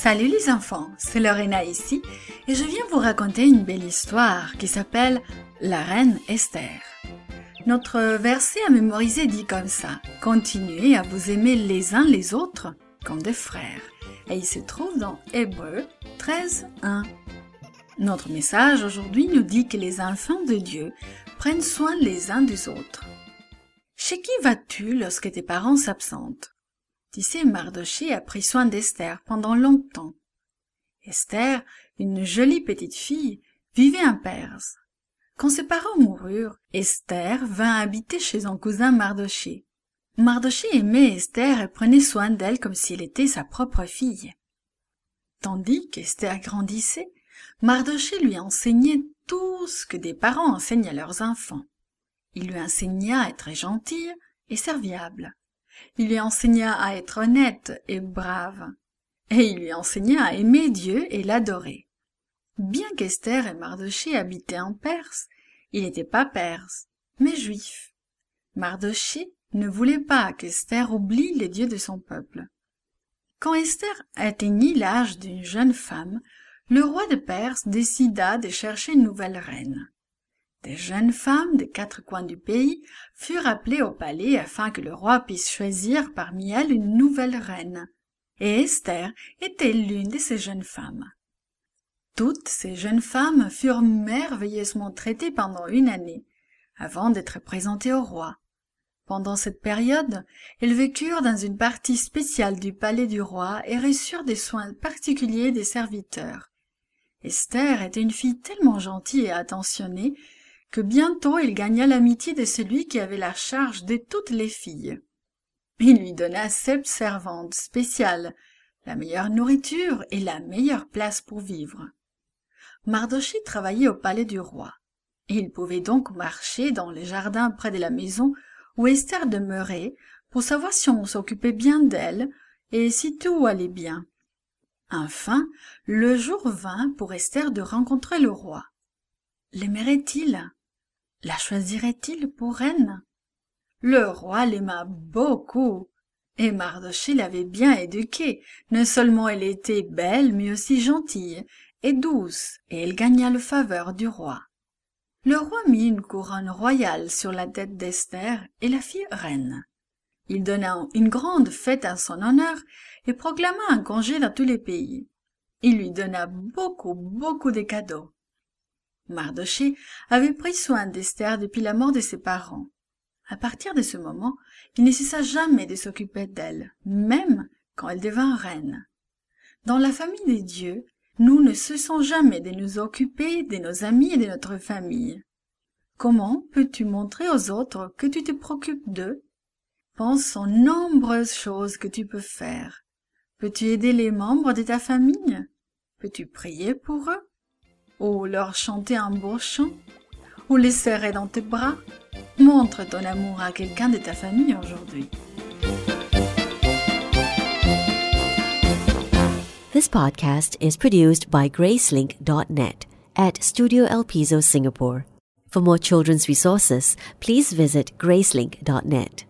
Salut les enfants, c'est Lorena ici et je viens vous raconter une belle histoire qui s'appelle La reine Esther. Notre verset à mémoriser dit comme ça Continuez à vous aimer les uns les autres comme des frères. Et il se trouve dans Hébreu 13, 1. Notre message aujourd'hui nous dit que les enfants de Dieu prennent soin les uns des autres. Chez qui vas-tu lorsque tes parents s'absentent? Tu Mardoché a pris soin d'Esther pendant longtemps. Esther, une jolie petite fille, vivait en Perse. Quand ses parents moururent, Esther vint habiter chez son cousin Mardoché. Mardoché aimait Esther et prenait soin d'elle comme si elle était sa propre fille. Tandis qu'Esther grandissait, Mardoché lui enseignait tout ce que des parents enseignent à leurs enfants. Il lui enseigna à être gentille et serviable. Il lui enseigna à être honnête et brave. Et il lui enseigna à aimer Dieu et l'adorer. Bien qu'Esther et Mardoché habitaient en Perse, il n'était pas perse, mais juif. Mardoché ne voulait pas qu'Esther oublie les dieux de son peuple. Quand Esther atteignit l'âge d'une jeune femme, le roi de Perse décida de chercher une nouvelle reine. Des jeunes femmes des quatre coins du pays furent appelées au palais afin que le roi puisse choisir parmi elles une nouvelle reine. Et Esther était l'une de ces jeunes femmes. Toutes ces jeunes femmes furent merveilleusement traitées pendant une année, avant d'être présentées au roi. Pendant cette période, elles vécurent dans une partie spéciale du palais du roi et reçurent des soins particuliers des serviteurs. Esther était une fille tellement gentille et attentionnée que bientôt il gagna l'amitié de celui qui avait la charge de toutes les filles. Il lui donna sept servantes spéciales, la meilleure nourriture et la meilleure place pour vivre. Mardoché travaillait au palais du roi. Il pouvait donc marcher dans les jardins près de la maison où Esther demeurait pour savoir si on s'occupait bien d'elle et si tout allait bien. Enfin, le jour vint pour Esther de rencontrer le roi. L'aimerait-il? La choisirait-il pour reine Le roi l'aima beaucoup, et Mardoché l'avait bien éduquée. Non seulement elle était belle, mais aussi gentille et douce, et elle gagna le faveur du roi. Le roi mit une couronne royale sur la tête d'Esther et la fit reine. Il donna une grande fête en son honneur et proclama un congé dans tous les pays. Il lui donna beaucoup, beaucoup de cadeaux. Mardoché avait pris soin d'Esther depuis la mort de ses parents. À partir de ce moment, il ne cessa jamais de s'occuper d'elle, même quand elle devint reine. Dans la famille des dieux, nous ne cessons jamais de nous occuper de nos amis et de notre famille. Comment peux-tu montrer aux autres que tu te préoccupes d'eux? Pense aux nombreuses choses que tu peux faire. Peux-tu aider les membres de ta famille? Peux-tu prier pour eux? Ou leur chanter un beau chant Ou les serrer dans tes bras Montre ton amour à quelqu'un de ta famille aujourd'hui. This podcast is produced by Gracelink.net at Studio El Piso, Singapore. For more children's resources, please visit Gracelink.net.